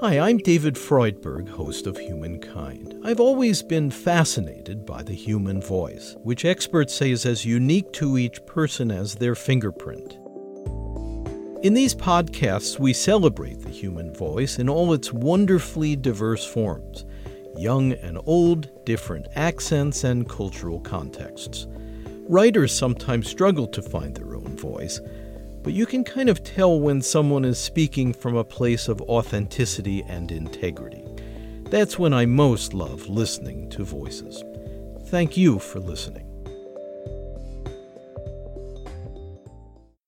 Hi, I'm David Freudberg, host of Humankind. I've always been fascinated by the human voice, which experts say is as unique to each person as their fingerprint. In these podcasts, we celebrate the human voice in all its wonderfully diverse forms young and old, different accents, and cultural contexts. Writers sometimes struggle to find their own voice, but you can kind of tell when someone is speaking from a place of authenticity and integrity. That's when I most love listening to voices. Thank you for listening.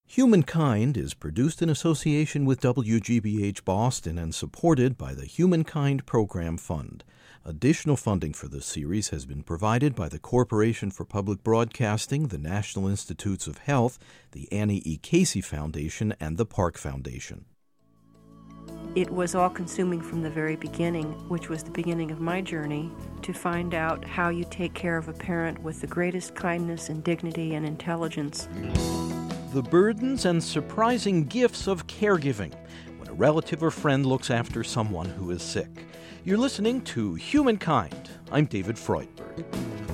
Humankind is produced in association with WGBH Boston and supported by the Humankind Program Fund. Additional funding for this series has been provided by the Corporation for Public Broadcasting, the National Institutes of Health, the Annie E. Casey Foundation, and the Park Foundation. It was all consuming from the very beginning, which was the beginning of my journey to find out how you take care of a parent with the greatest kindness and dignity and intelligence. The burdens and surprising gifts of caregiving when a relative or friend looks after someone who is sick. You're listening to Humankind. I'm David Freudberg.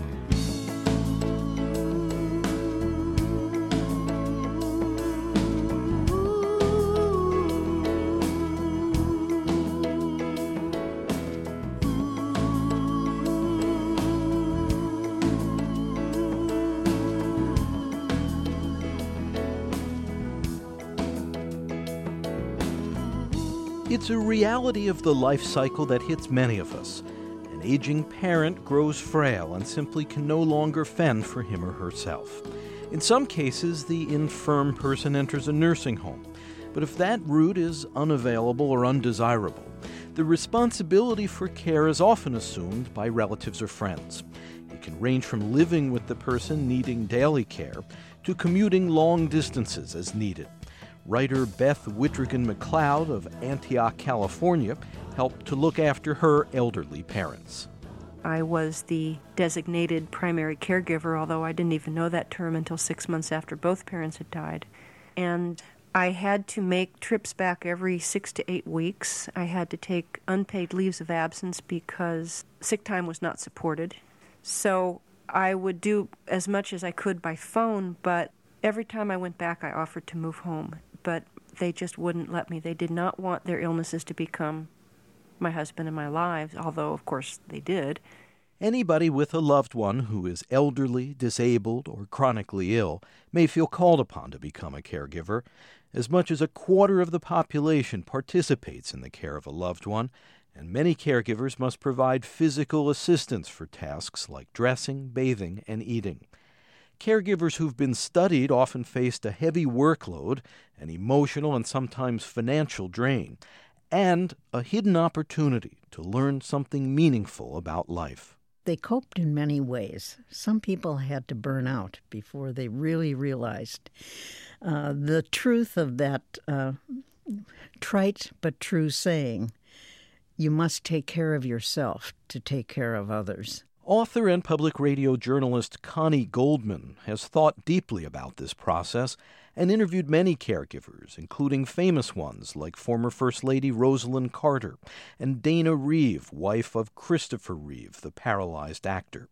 It's a reality of the life cycle that hits many of us. An aging parent grows frail and simply can no longer fend for him or herself. In some cases, the infirm person enters a nursing home. But if that route is unavailable or undesirable, the responsibility for care is often assumed by relatives or friends. It can range from living with the person needing daily care to commuting long distances as needed. Writer Beth Witrogen McLeod of Antioch, California, helped to look after her elderly parents. I was the designated primary caregiver, although I didn't even know that term until six months after both parents had died. And I had to make trips back every six to eight weeks. I had to take unpaid leaves of absence because sick time was not supported. So I would do as much as I could by phone, but every time I went back, I offered to move home but they just wouldn't let me. They did not want their illnesses to become my husband and my lives, although, of course, they did. Anybody with a loved one who is elderly, disabled, or chronically ill may feel called upon to become a caregiver. As much as a quarter of the population participates in the care of a loved one, and many caregivers must provide physical assistance for tasks like dressing, bathing, and eating. Caregivers who've been studied often faced a heavy workload, an emotional and sometimes financial drain, and a hidden opportunity to learn something meaningful about life. They coped in many ways. Some people had to burn out before they really realized uh, the truth of that uh, trite but true saying you must take care of yourself to take care of others. Author and public radio journalist Connie Goldman has thought deeply about this process and interviewed many caregivers, including famous ones like former First Lady Rosalynn Carter and Dana Reeve, wife of Christopher Reeve, the paralyzed actor.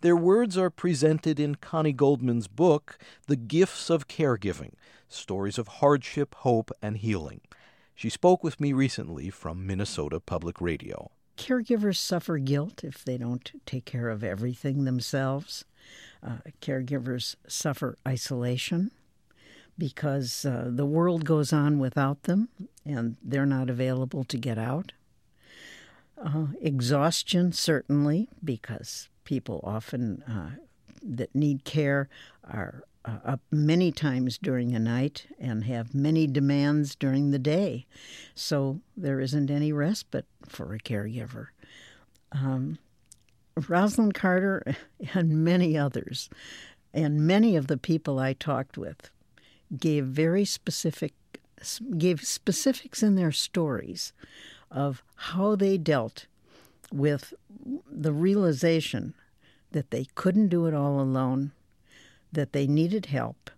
Their words are presented in Connie Goldman's book, The Gifts of Caregiving Stories of Hardship, Hope, and Healing. She spoke with me recently from Minnesota Public Radio. Caregivers suffer guilt if they don't take care of everything themselves. Uh, caregivers suffer isolation because uh, the world goes on without them and they're not available to get out. Uh, exhaustion, certainly, because people often uh, that need care are uh, up many times during a night and have many demands during the day. So there isn't any respite for a caregiver. Um, Rosalynn Carter and many others, and many of the people I talked with, gave very specific gave specifics in their stories of how they dealt with the realization that they couldn't do it all alone that they needed help,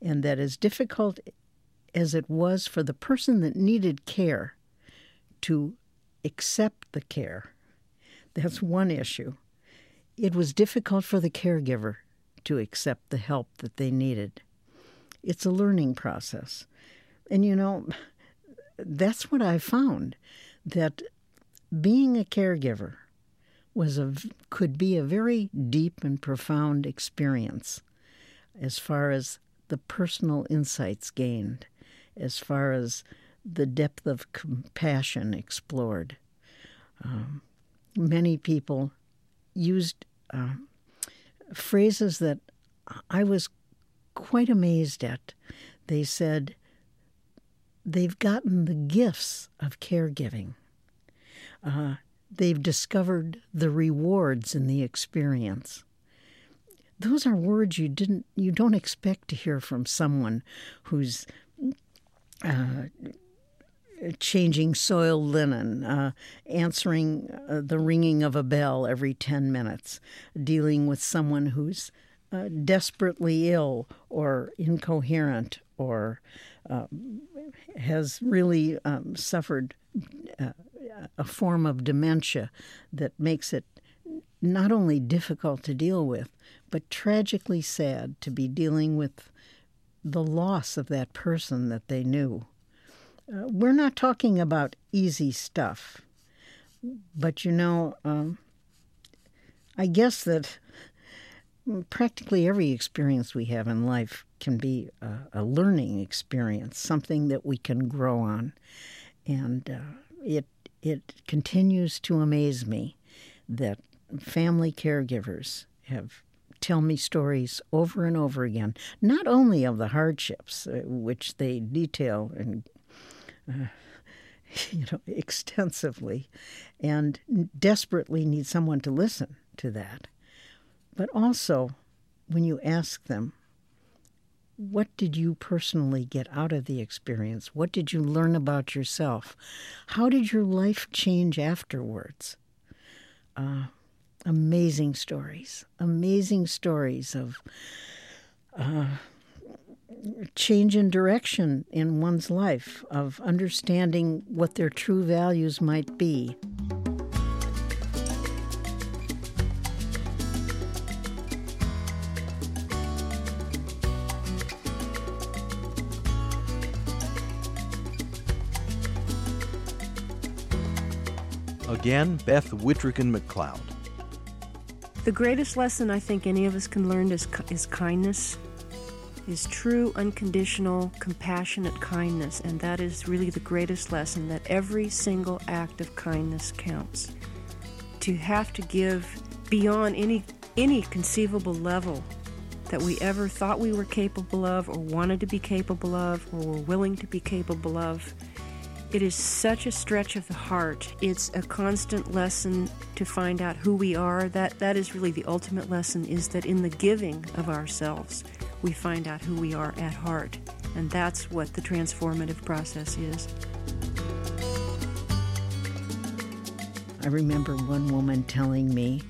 and that as difficult as it was for the person that needed care to accept the care. That's one issue. It was difficult for the caregiver to accept the help that they needed. It's a learning process. And you know, that's what I found that being a caregiver was a could be a very deep and profound experience as far as the personal insights gained, as far as the depth of compassion explored. Um, many people used uh, phrases that I was quite amazed at. They said they've gotten the gifts of caregiving. Uh, they've discovered the rewards in the experience. Those are words you didn't you don't expect to hear from someone who's uh, changing soiled linen, uh, answering uh, the ringing of a bell every 10 minutes, dealing with someone who's uh, desperately ill or incoherent or uh, has really um, suffered uh, a form of dementia that makes it not only difficult to deal with, but tragically sad to be dealing with the loss of that person that they knew. Uh, we're not talking about easy stuff, but you know, um, I guess that practically every experience we have in life can be a, a learning experience, something that we can grow on, and uh, it it continues to amaze me that family caregivers have tell me stories over and over again, not only of the hardships uh, which they detail and uh, you know extensively, and desperately need someone to listen to that, but also when you ask them, what did you personally get out of the experience? What did you learn about yourself? How did your life change afterwards? Uh, amazing stories, amazing stories of uh, change in direction in one's life, of understanding what their true values might be. Again, Beth Witrogen McLeod. The greatest lesson I think any of us can learn is, is kindness, is true, unconditional, compassionate kindness. And that is really the greatest lesson that every single act of kindness counts. To have to give beyond any, any conceivable level that we ever thought we were capable of, or wanted to be capable of, or were willing to be capable of it is such a stretch of the heart. It's a constant lesson to find out who we are. That that is really the ultimate lesson is that in the giving of ourselves, we find out who we are at heart. And that's what the transformative process is. I remember one woman telling me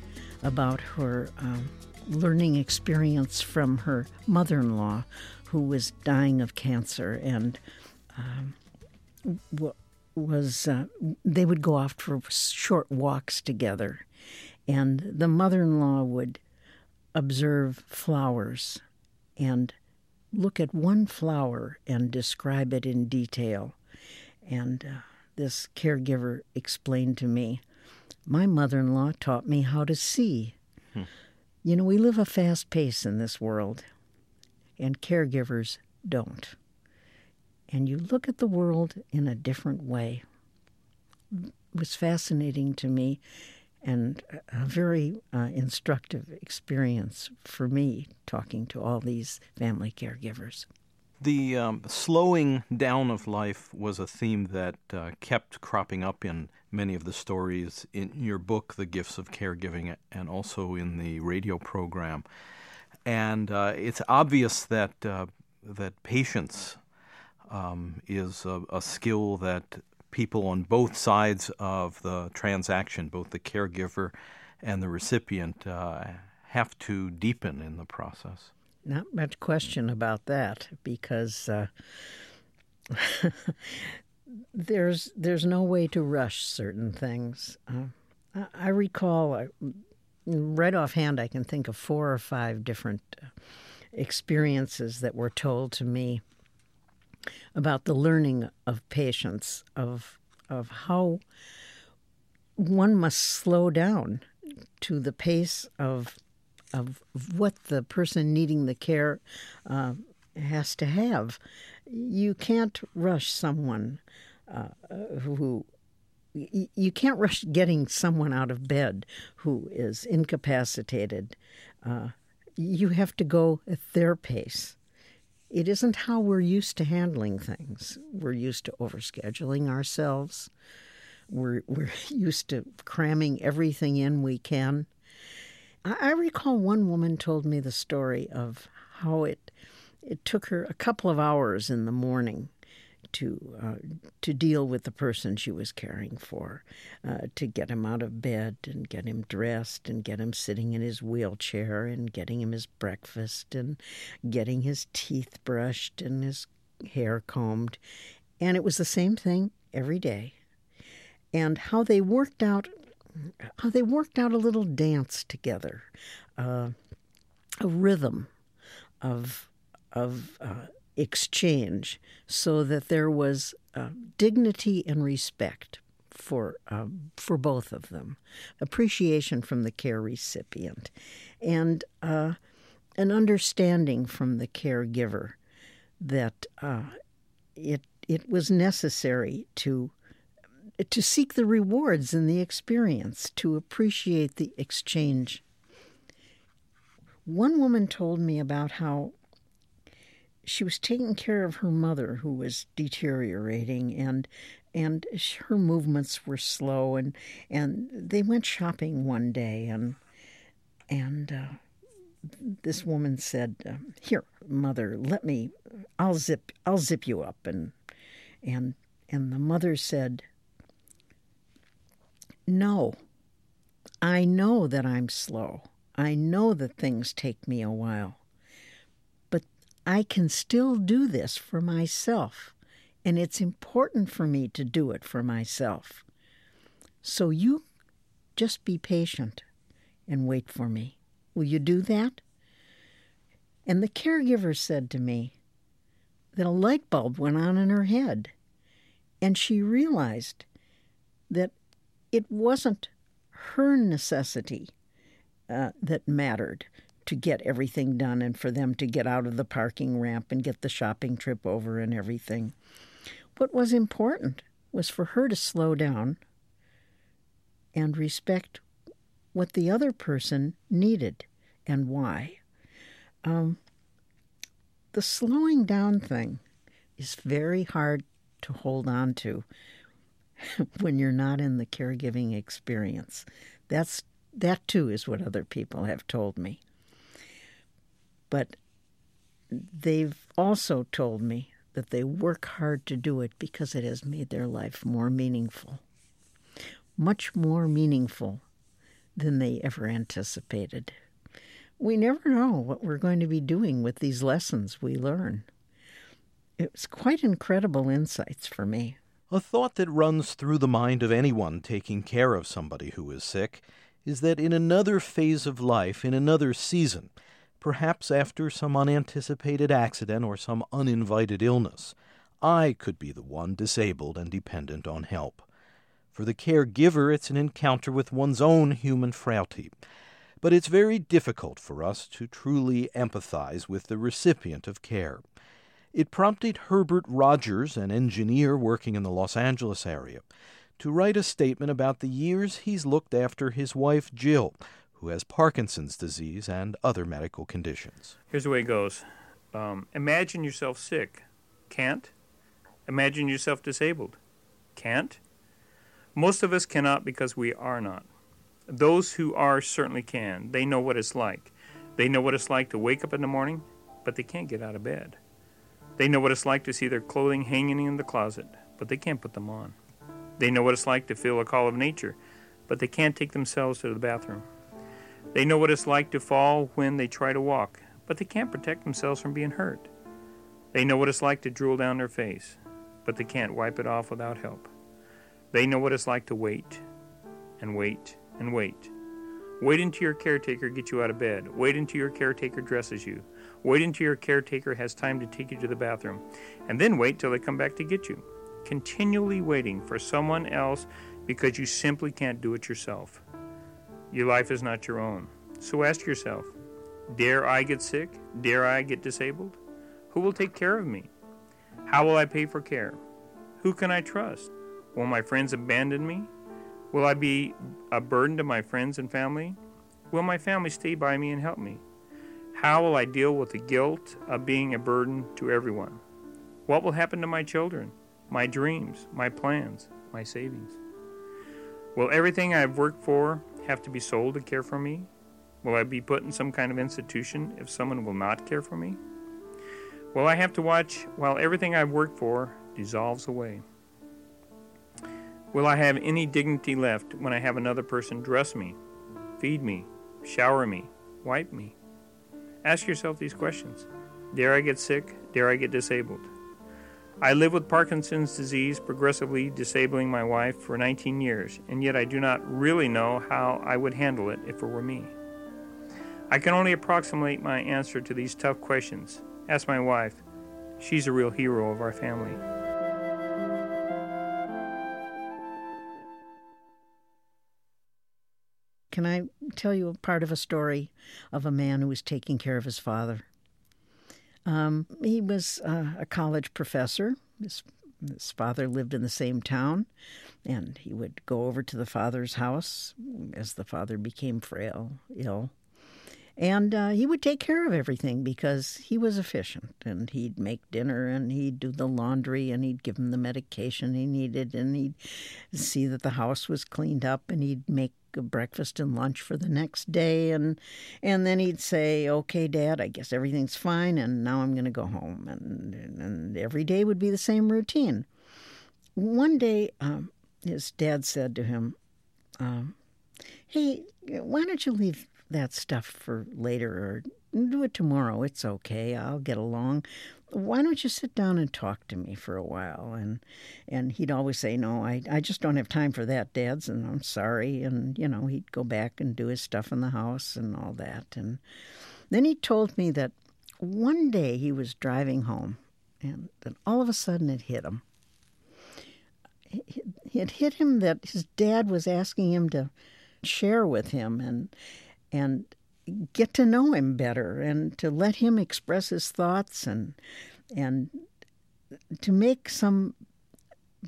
about her um, learning experience from her mother in law who was dying of cancer. And um, was uh, they would go off for short walks together, and the mother-in-law would observe flowers and look at one flower and describe it in detail. And uh, this caregiver explained to me, my mother-in-law taught me how to see. Hmm. You know, we live a fast pace in this world, and caregivers don't and you look at the world in a different way. It was fascinating to me and a very uh, instructive experience for me talking to all these family caregivers. The um, slowing down of life was a theme that uh, kept cropping up in many of the stories in your book, The Gifts of Caregiving, and also in the radio program. And uh, it's obvious that uh, that patience um, is a, a, skill that people on both sides of the transaction, both the caregiver and the recipient, uh, have to deepen in the process. Not much question about that because uh, there's there's no way to rush certain things. Uh, I, recall, uh, right offhand, I can think of four or five different uh, experiences that were told to me about the learning of patience, of of how one must slow down to the pace of of what the person needing the care uh, has to have. You can't rush someone uh, who you can't rush getting someone out of bed who is incapacitated. Uh, you have to go at their pace. It isn't how we're used to handling things. We're used to overscheduling ourselves. We're, we're used to cramming everything in we can. I, I recall one woman told me the story of how it it took her a couple of hours in the morning to uh, to deal with the person she was caring for, uh, to get him out of bed and get him dressed and get him sitting in his wheelchair and getting him his breakfast and getting his teeth brushed and his hair combed, and it was the same thing every day. And how they worked out, how they worked out a little dance together, uh, a rhythm of of uh, exchange so that there was uh, dignity and respect for uh, for both of them, appreciation from the care recipient, and uh, an understanding from the caregiver that uh, it it was necessary to to seek the rewards in the experience, to appreciate the exchange. One woman told me about how she was taking care of her mother who was deteriorating and and her movements were slow and and they went shopping one day and and uh, this woman said uh, here mother let me I'll zip I'll zip you up and and and the mother said no. I know that I'm slow. I know that things take me a while I can still do this for myself, and it's important for me to do it for myself. So you just be patient and wait for me. Will you do that? And the caregiver said to me that a light bulb went on in her head, and she realized that it wasn't her necessity uh, that mattered to get everything done and for them to get out of the parking ramp and get the shopping trip over and everything. What was important was for her to slow down and respect what the other person needed and why. Um, the slowing down thing is very hard to hold on to when you're not in the caregiving experience. That's that too is what other people have told me. But they've also told me that they work hard to do it because it has made their life more meaningful. Much more meaningful than they ever anticipated. We never know what we're going to be doing with these lessons we learn. It was quite incredible insights for me. A thought that runs through the mind of anyone taking care of somebody who is sick is that in another phase of life, in another season, perhaps after some unanticipated accident or some uninvited illness, I could be the one disabled and dependent on help. For the caregiver, it's an encounter with one's own human frailty. But it's very difficult for us to truly empathize with the recipient of care. It prompted Herbert Rogers, an engineer working in the Los Angeles area, to write a statement about the years he's looked after his wife Jill, who has Parkinson's disease and other medical conditions. Here's the way it goes um, Imagine yourself sick. Can't. Imagine yourself disabled. Can't. Most of us cannot because we are not. Those who are certainly can. They know what it's like. They know what it's like to wake up in the morning, but they can't get out of bed. They know what it's like to see their clothing hanging in the closet, but they can't put them on. They know what it's like to feel a call of nature, but they can't take themselves to the bathroom. They know what it's like to fall when they try to walk, but they can't protect themselves from being hurt. They know what it's like to drool down their face, but they can't wipe it off without help. They know what it's like to wait and wait and wait. Wait until your caretaker gets you out of bed. Wait until your caretaker dresses you. Wait until your caretaker has time to take you to the bathroom. And then wait till they come back to get you. Continually waiting for someone else because you simply can't do it yourself. Your life is not your own. So ask yourself Dare I get sick? Dare I get disabled? Who will take care of me? How will I pay for care? Who can I trust? Will my friends abandon me? Will I be a burden to my friends and family? Will my family stay by me and help me? How will I deal with the guilt of being a burden to everyone? What will happen to my children, my dreams, my plans, my savings? Will everything I've worked for have to be sold to care for me? Will I be put in some kind of institution if someone will not care for me? Will I have to watch while everything I've worked for dissolves away? Will I have any dignity left when I have another person dress me, feed me, shower me, wipe me? Ask yourself these questions. Dare I get sick? Dare I get disabled? I live with Parkinson's disease, progressively disabling my wife for 19 years, and yet I do not really know how I would handle it if it were me. I can only approximate my answer to these tough questions. Ask my wife. She's a real hero of our family. Can I tell you a part of a story of a man who was taking care of his father? Um, he was uh, a college professor. His, his father lived in the same town, and he would go over to the father's house as the father became frail, ill. And uh, he would take care of everything because he was efficient. And he'd make dinner and he'd do the laundry and he'd give him the medication he needed and he'd see that the house was cleaned up and he'd make breakfast and lunch for the next day and and then he'd say okay dad i guess everything's fine and now i'm going to go home and and every day would be the same routine one day um, his dad said to him um, hey why don't you leave that stuff for later or do it tomorrow. It's okay. I'll get along. Why don't you sit down and talk to me for a while? And and he'd always say, No, I, I just don't have time for that, Dad's, and I'm sorry. And, you know, he'd go back and do his stuff in the house and all that. And then he told me that one day he was driving home and then all of a sudden it hit him. It hit him that his dad was asking him to share with him and and get to know him better and to let him express his thoughts and and to make some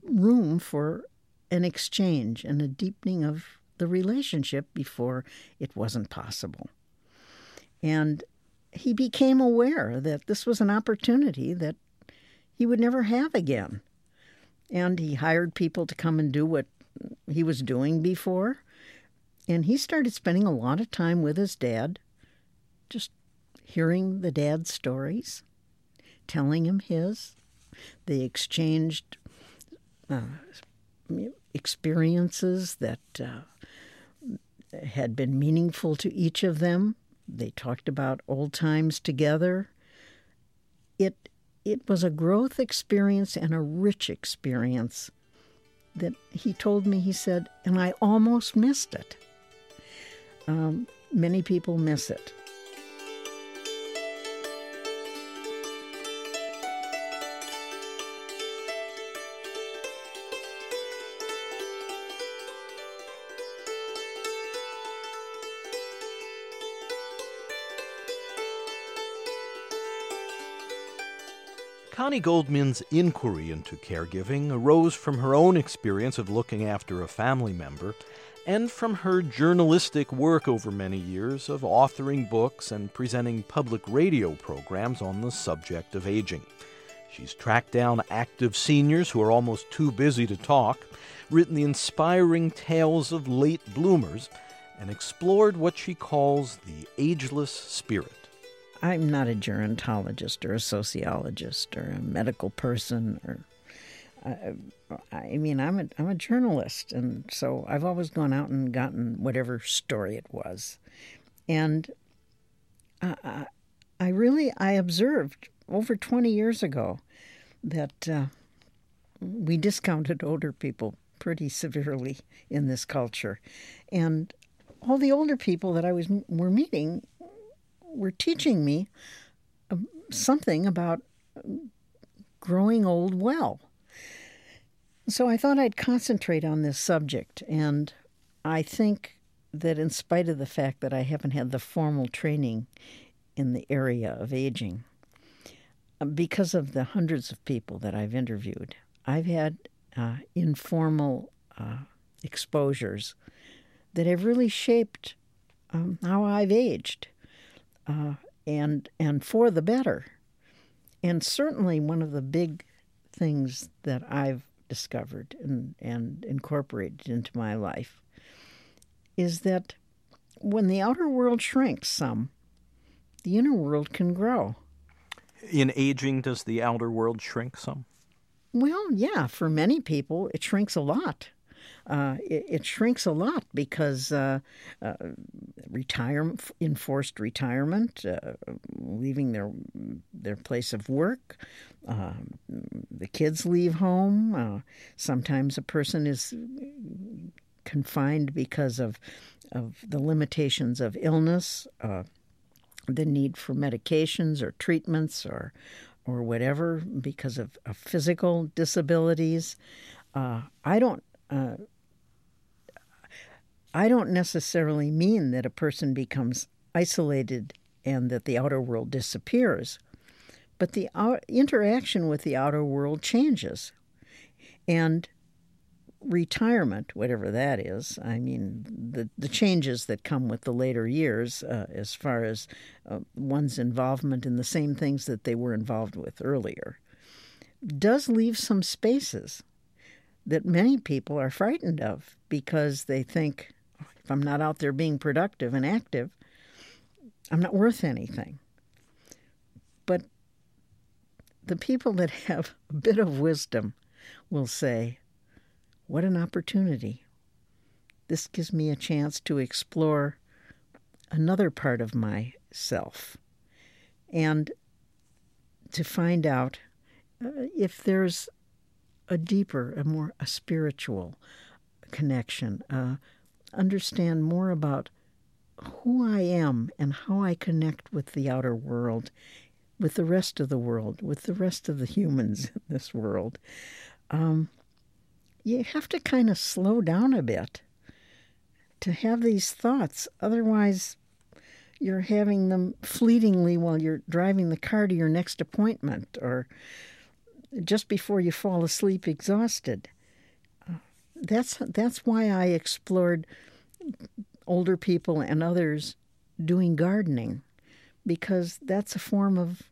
room for an exchange and a deepening of the relationship before it wasn't possible. And he became aware that this was an opportunity that he would never have again. And he hired people to come and do what he was doing before. And he started spending a lot of time with his dad, just hearing the dad's stories, telling him his. They exchanged uh, experiences that uh, had been meaningful to each of them. They talked about old times together. It it was a growth experience and a rich experience that he told me he said and I almost missed it um, many people miss it. Connie Goldman's inquiry into caregiving arose from her own experience of looking after a family member and from her journalistic work over many years of authoring books and presenting public radio programs on the subject of aging. She's tracked down active seniors who are almost too busy to talk, written the inspiring tales of late bloomers, and explored what she calls the ageless spirit. I'm not a gerontologist or a sociologist or a medical person or I, I mean, I'm a I'm a journalist, and so I've always gone out and gotten whatever story it was, and I, I really I observed over 20 years ago that uh, we discounted older people pretty severely in this culture. And all the older people that I was were meeting were teaching me um, something about growing old well. So I thought I'd concentrate on this subject, and I think that in spite of the fact that I haven't had the formal training in the area of aging, uh, because of the hundreds of people that I've interviewed, I've had uh, informal uh, exposures that have really shaped um, how I've aged, uh, and and for the better. And certainly, one of the big things that I've discovered and, and incorporated into my life is that when the outer world shrinks some, the inner world can grow. In aging, does the outer world shrink some? Well, yeah, for many people, it shrinks a lot. Uh, it, it, shrinks a lot because uh, uh, retirement, enforced retirement, uh, leaving their their place of work, um, the kids leave home. Uh, sometimes a person is confined because of of the limitations of illness, the need for medications or treatments or or whatever because of, of physical disabilities. Uh, I don't. Uh, I don't necessarily mean that a person becomes isolated and that the outer world disappears, but the interaction with the outer world changes. And retirement, whatever that is, I mean, the, the changes that come with the later years, uh, as far as uh, one's involvement in the same things that they were involved with earlier, does leave some spaces that many people are frightened of because they think if I'm not out there being productive and active, I'm not worth anything. But the people that have a bit of wisdom will say, what an opportunity. This gives me a chance to explore another part of myself and to find out uh, if there's a deeper, a more a spiritual connection, uh, understand more about who I am and how I connect with the outer world, with the rest of the world, with the rest of the humans in this world. Um, you have to kind of slow down a bit to have these thoughts. Otherwise, you're having them fleetingly while you're driving the car to your next appointment or just before you fall asleep exhausted. That's that's why I explored older people and others doing gardening because that's a form of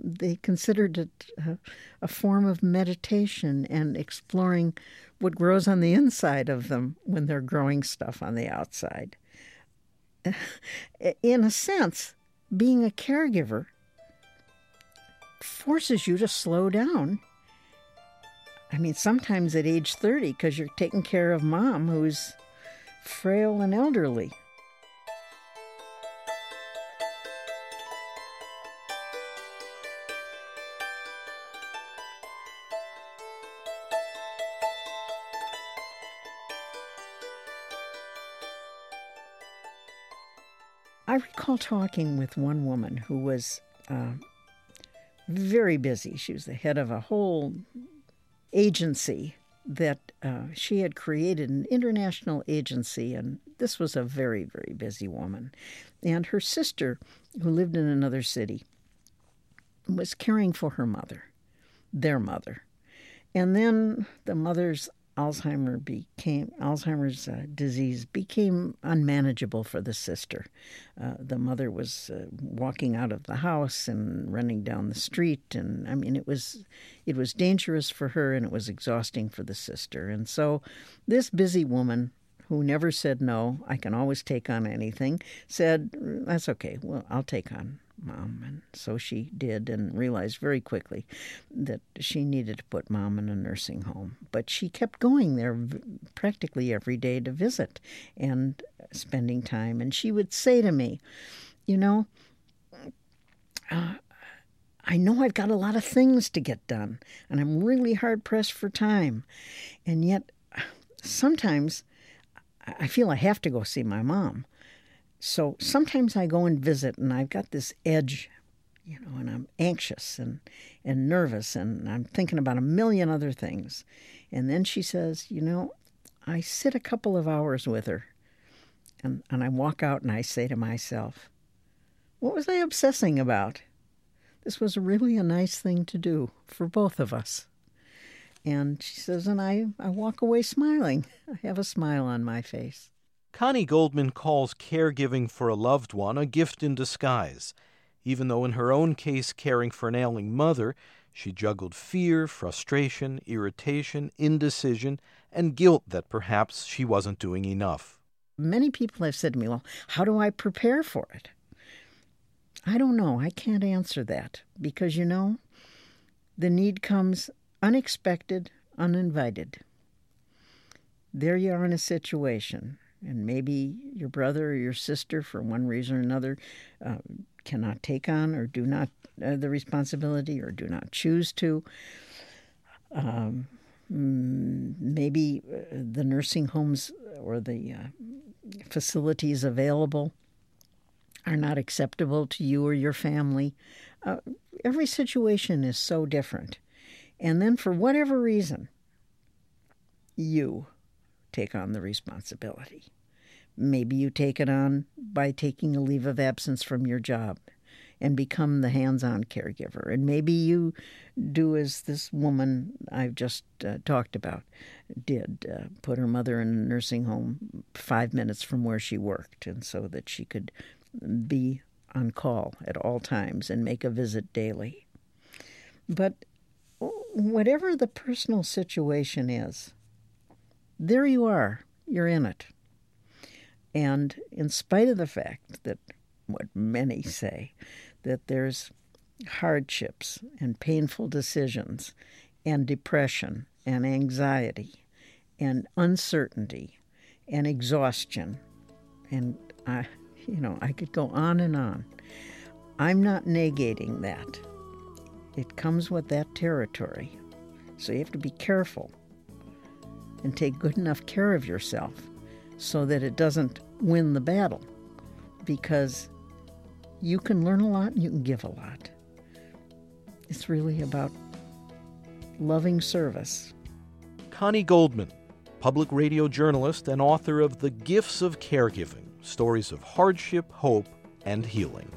they considered it a, a form of meditation and exploring what grows on the inside of them when they're growing stuff on the outside. In a sense, being a caregiver forces you to slow down. I mean, sometimes at age 30, because you're taking care of mom who's frail and elderly. I recall talking with one woman who was uh, very busy. She was the head of a whole agency that uh, she had created, an international agency, and this was a very, very busy woman. And her sister, who lived in another city, was caring for her mother, their mother. And then the mother's Alzheimer became Alzheimer's uh, disease became unmanageable for the sister. Uh, the mother was uh, walking out of the house and running down the street, and I mean it was it was dangerous for her and it was exhausting for the sister. And so, this busy woman who never said no, I can always take on anything, said, "That's okay. Well, I'll take on mom. And so she did and realized very quickly that she needed to put mom in a nursing home. But she kept going there practically every day to visit and spending time. And she would say to me, You know, uh, I know I've got a lot of things to get done, and I'm really hard pressed for time. And yet, sometimes I feel I have to go see my mom. So sometimes I go and visit, and I've got this edge, you know, and I'm anxious and, and nervous, and I'm thinking about a million other things. And then she says, You know, I sit a couple of hours with her, and, and I walk out and I say to myself, What was I obsessing about? This was really a nice thing to do for both of us. And she says, and I, I walk away smiling. I have a smile on my face. Connie Goldman calls caregiving for a loved one a gift in disguise. Even though in her own case caring for an ailing mother, she juggled fear, frustration, irritation, indecision, and guilt that perhaps she wasn't doing enough. Many people have said to me, Well, how do I prepare for it? I don't know. I can't answer that because, you know, the need comes unexpected, uninvited. There you are in a situation, and maybe your brother or your sister, for one reason or another, uh, cannot take on or do not uh, the responsibility or do not choose to. Um, mm, maybe uh, the nursing homes or the uh, facilities available are not acceptable to you or your family. Uh, every situation is so different. And then, for whatever reason, you take on the responsibility. Maybe you take it on by taking a leave of absence from your job and become the hands on caregiver. And maybe you do as this woman I've just uh, talked about did uh, put her mother in a nursing home five minutes from where she worked, and so that she could be on call at all times and make a visit daily. But whatever the personal situation is, there you are, you're in it. And in spite of the fact that what many say, that there's hardships and painful decisions and depression and anxiety and uncertainty and exhaustion and I you know I could go on and on. I'm not negating that. It comes with that territory. So you have to be careful and take good enough care of yourself so that it doesn't win the battle because you can learn a lot and you can give a lot. It's really about loving service. Connie Goldman, public radio journalist and author of The Gifts of Caregiving Stories of Hardship, Hope, and Healing.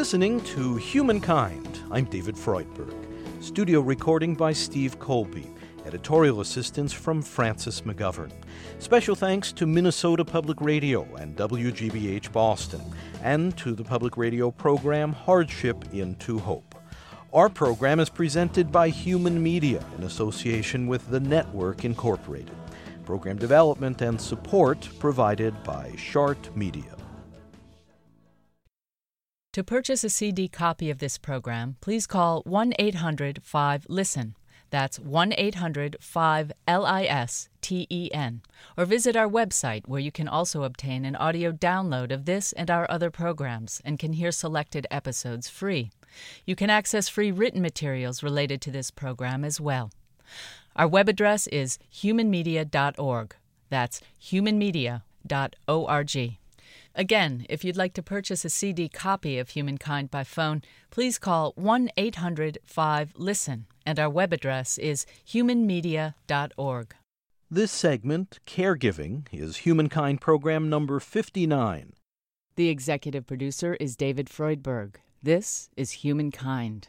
Listening to Humankind. I'm David Freudberg. Studio recording by Steve Colby. Editorial assistance from Francis McGovern. Special thanks to Minnesota Public Radio and WGBH Boston, and to the public radio program Hardship into Hope. Our program is presented by Human Media in association with the Network Incorporated. Program development and support provided by Chart Media. To purchase a CD copy of this program, please call 1 800 5 LISTEN. That's 1 800 5 L I S T E N. Or visit our website where you can also obtain an audio download of this and our other programs and can hear selected episodes free. You can access free written materials related to this program as well. Our web address is humanmedia.org. That's humanmedia.org. Again, if you'd like to purchase a CD copy of Humankind by phone, please call 1 800 5 LISTEN, and our web address is humanmedia.org. This segment, Caregiving, is Humankind program number 59. The executive producer is David Freudberg. This is Humankind.